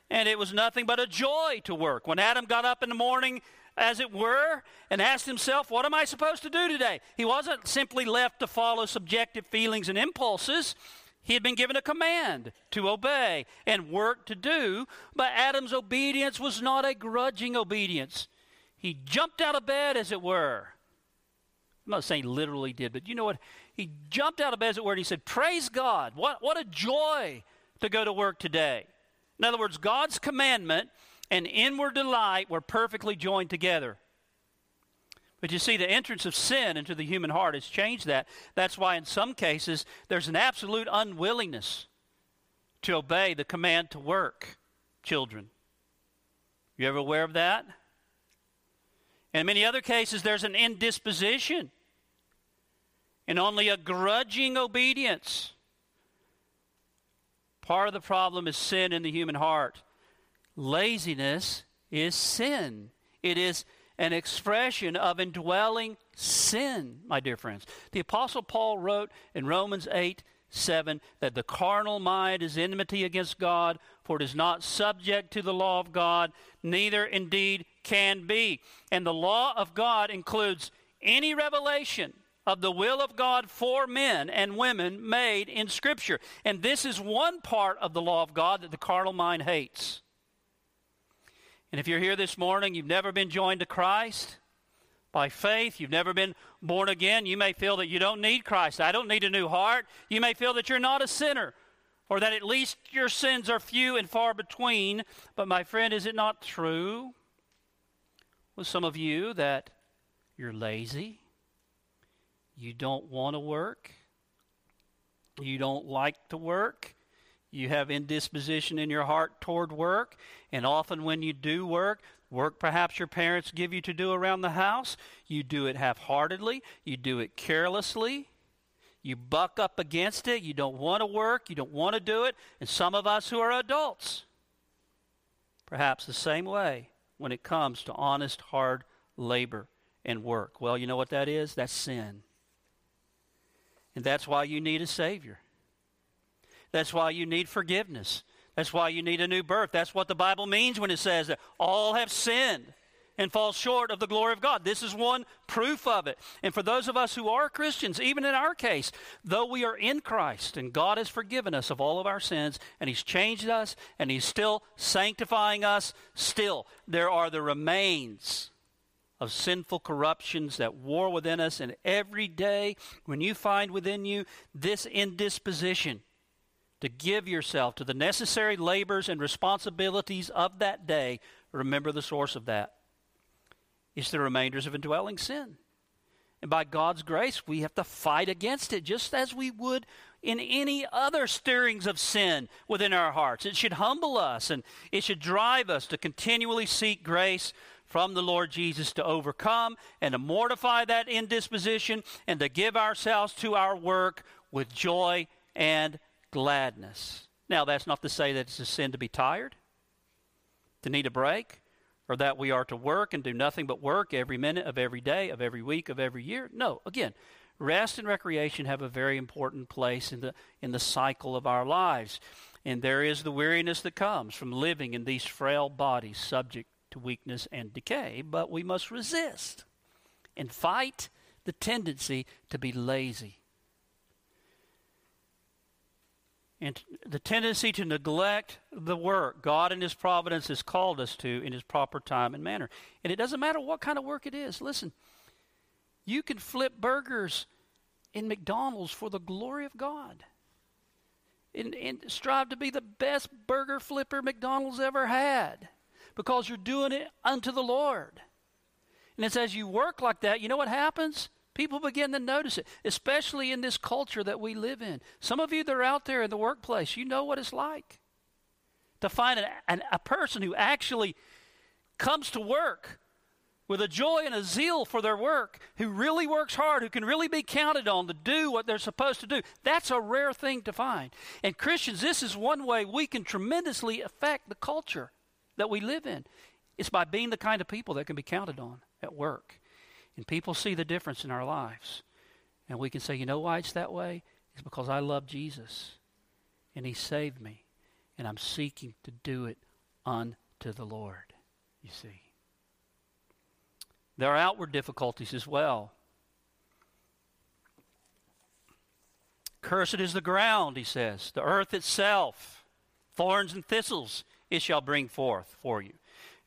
And it was nothing but a joy to work. When Adam got up in the morning, as it were, and asked himself, What am I supposed to do today? He wasn't simply left to follow subjective feelings and impulses. He had been given a command to obey and work to do, but Adam's obedience was not a grudging obedience. He jumped out of bed, as it were, I'm not saying literally did, but you know what? He jumped out of bed, as it were, and he said, Praise God. What, what a joy to go to work today. In other words, God's commandment and inward delight were perfectly joined together. But you see, the entrance of sin into the human heart has changed that. That's why, in some cases, there's an absolute unwillingness to obey the command to work, children. You ever aware of that? In many other cases, there's an indisposition and only a grudging obedience. Part of the problem is sin in the human heart. Laziness is sin. It is an expression of indwelling sin, my dear friends. The Apostle Paul wrote in Romans 8 7 that the carnal mind is enmity against God, for it is not subject to the law of God, neither indeed can be. And the law of God includes any revelation of the will of God for men and women made in Scripture. And this is one part of the law of God that the carnal mind hates. And if you're here this morning, you've never been joined to Christ by faith, you've never been born again, you may feel that you don't need Christ. I don't need a new heart. You may feel that you're not a sinner or that at least your sins are few and far between. But my friend, is it not true with some of you that you're lazy? You don't want to work? You don't like to work? You have indisposition in your heart toward work, and often when you do work, work perhaps your parents give you to do around the house, you do it half heartedly, you do it carelessly, you buck up against it, you don't want to work, you don't want to do it, and some of us who are adults, perhaps the same way when it comes to honest, hard labor and work. Well, you know what that is? That's sin. And that's why you need a Savior. That's why you need forgiveness. That's why you need a new birth. That's what the Bible means when it says that all have sinned and fall short of the glory of God. This is one proof of it. And for those of us who are Christians, even in our case, though we are in Christ and God has forgiven us of all of our sins and He's changed us and He's still sanctifying us, still there are the remains of sinful corruptions that war within us. And every day, when you find within you this indisposition to give yourself to the necessary labors and responsibilities of that day, remember the source of that. It's the remainders of indwelling sin. And by God's grace, we have to fight against it just as we would in any other stirrings of sin within our hearts. It should humble us and it should drive us to continually seek grace from the Lord Jesus to overcome and to mortify that indisposition and to give ourselves to our work with joy and gladness. Now, that's not to say that it's a sin to be tired, to need a break, or that we are to work and do nothing but work every minute of every day, of every week, of every year. No, again, rest and recreation have a very important place in the, in the cycle of our lives. And there is the weariness that comes from living in these frail bodies subject to weakness and decay, but we must resist and fight the tendency to be lazy. And the tendency to neglect the work God in His providence has called us to in His proper time and manner. And it doesn't matter what kind of work it is. Listen, you can flip burgers in McDonald's for the glory of God. And, and strive to be the best burger flipper McDonald's ever had because you're doing it unto the Lord. And it's as you work like that, you know what happens? People begin to notice it, especially in this culture that we live in. Some of you that are out there in the workplace, you know what it's like to find an, an, a person who actually comes to work with a joy and a zeal for their work, who really works hard, who can really be counted on to do what they're supposed to do. That's a rare thing to find. And Christians, this is one way we can tremendously affect the culture that we live in. It's by being the kind of people that can be counted on at work. And people see the difference in our lives. And we can say, you know why it's that way? It's because I love Jesus and He saved me. And I'm seeking to do it unto the Lord, you see. There are outward difficulties as well. Cursed is the ground, he says, the earth itself, thorns and thistles it shall bring forth for you.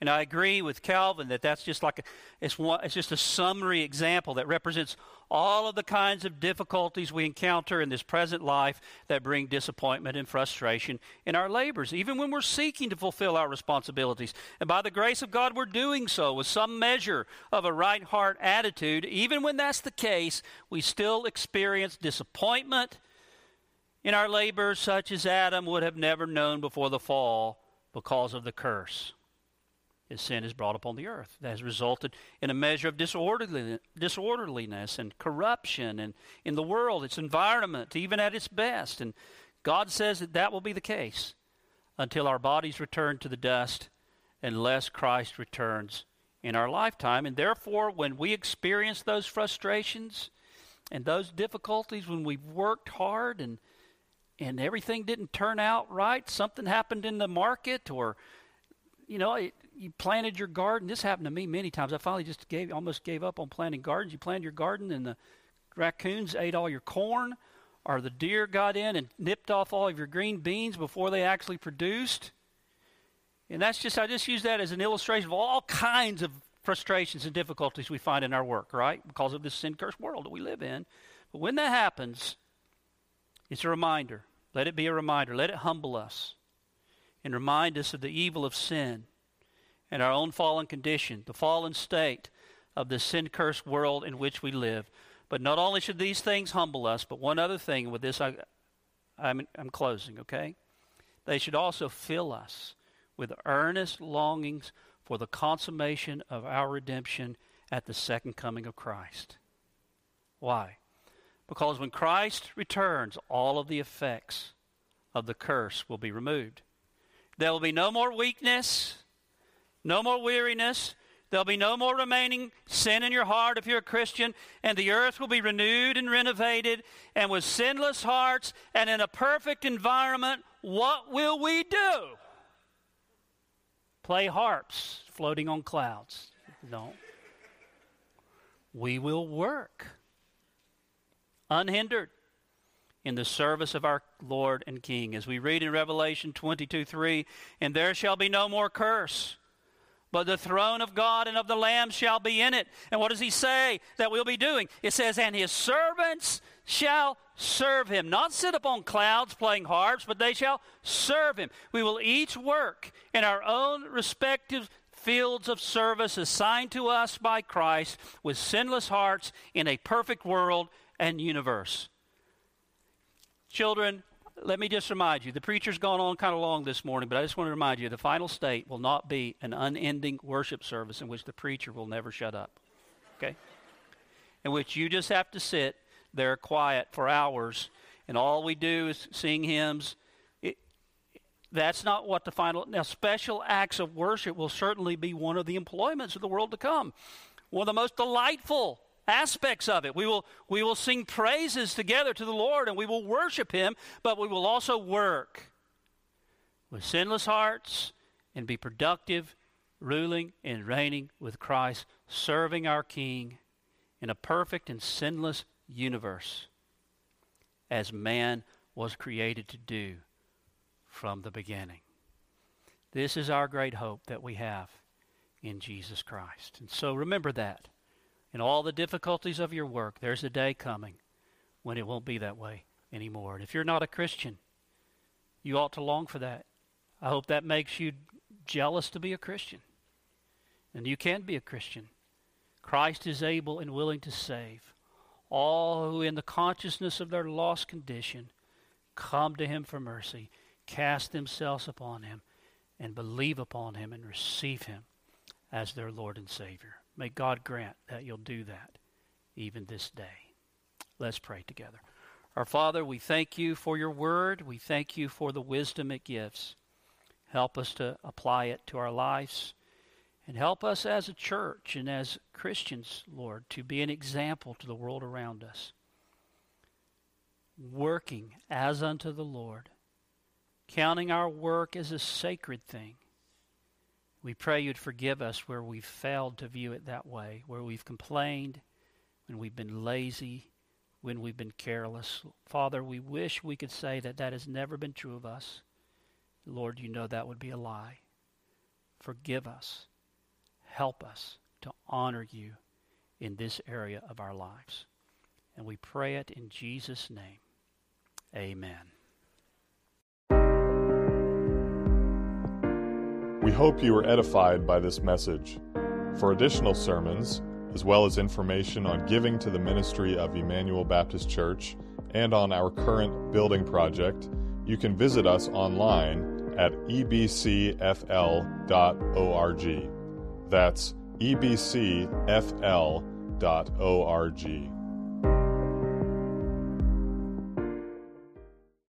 And I agree with Calvin that that's just like a, it's one, it's just a summary example that represents all of the kinds of difficulties we encounter in this present life that bring disappointment and frustration in our labors, even when we're seeking to fulfill our responsibilities. And by the grace of God, we're doing so with some measure of a right heart attitude. Even when that's the case, we still experience disappointment in our labors, such as Adam would have never known before the fall because of the curse. His sin is brought upon the earth. That has resulted in a measure of disorderliness and corruption and in the world, its environment, even at its best. And God says that that will be the case until our bodies return to the dust unless Christ returns in our lifetime. And therefore, when we experience those frustrations and those difficulties, when we've worked hard and and everything didn't turn out right. Something happened in the market, or you know, it, you planted your garden. This happened to me many times. I finally just gave, almost gave up on planting gardens. You planted your garden, and the raccoons ate all your corn, or the deer got in and nipped off all of your green beans before they actually produced. And that's just, I just use that as an illustration of all kinds of frustrations and difficulties we find in our work, right? Because of this sin cursed world that we live in. But when that happens, it's a reminder. Let it be a reminder. Let it humble us and remind us of the evil of sin and our own fallen condition, the fallen state of the sin cursed world in which we live. But not only should these things humble us, but one other thing with this, I, I'm, I'm closing, okay? They should also fill us with earnest longings for the consummation of our redemption at the second coming of Christ. Why? Because when Christ returns, all of the effects of the curse will be removed. There will be no more weakness, no more weariness. There'll be no more remaining sin in your heart if you're a Christian, and the earth will be renewed and renovated, and with sinless hearts and in a perfect environment, what will we do? Play harps floating on clouds. No. We will work unhindered in the service of our Lord and King. As we read in Revelation 22 3, and there shall be no more curse but the throne of God and of the Lamb shall be in it. And what does he say that we'll be doing? It says, And his servants shall serve him. Not sit upon clouds playing harps, but they shall serve him. We will each work in our own respective fields of service assigned to us by Christ with sinless hearts in a perfect world and universe. Children, let me just remind you the preacher's gone on kind of long this morning, but I just want to remind you the final state will not be an unending worship service in which the preacher will never shut up. Okay? In which you just have to sit there quiet for hours and all we do is sing hymns. That's not what the final. Now, special acts of worship will certainly be one of the employments of the world to come. One of the most delightful aspects of it. We will, we will sing praises together to the Lord and we will worship Him, but we will also work with sinless hearts and be productive, ruling and reigning with Christ, serving our King in a perfect and sinless universe as man was created to do from the beginning. This is our great hope that we have in Jesus Christ. And so remember that in all the difficulties of your work, there's a day coming when it won't be that way anymore. And if you're not a Christian, you ought to long for that. I hope that makes you jealous to be a Christian. And you can be a Christian. Christ is able and willing to save all who, in the consciousness of their lost condition, come to Him for mercy, cast themselves upon Him, and believe upon Him and receive Him as their Lord and Savior. May God grant that you'll do that even this day. Let's pray together. Our Father, we thank you for your word. We thank you for the wisdom it gives. Help us to apply it to our lives. And help us as a church and as Christians, Lord, to be an example to the world around us. Working as unto the Lord, counting our work as a sacred thing, we pray you'd forgive us where we've failed to view it that way, where we've complained, when we've been lazy, when we've been careless. Father, we wish we could say that that has never been true of us. Lord, you know that would be a lie. Forgive us. Help us to honor you in this area of our lives. And we pray it in Jesus' name. Amen. We hope you were edified by this message. For additional sermons, as well as information on giving to the ministry of Emmanuel Baptist Church and on our current building project, you can visit us online at ebcfl.org. That's ebcfl.org.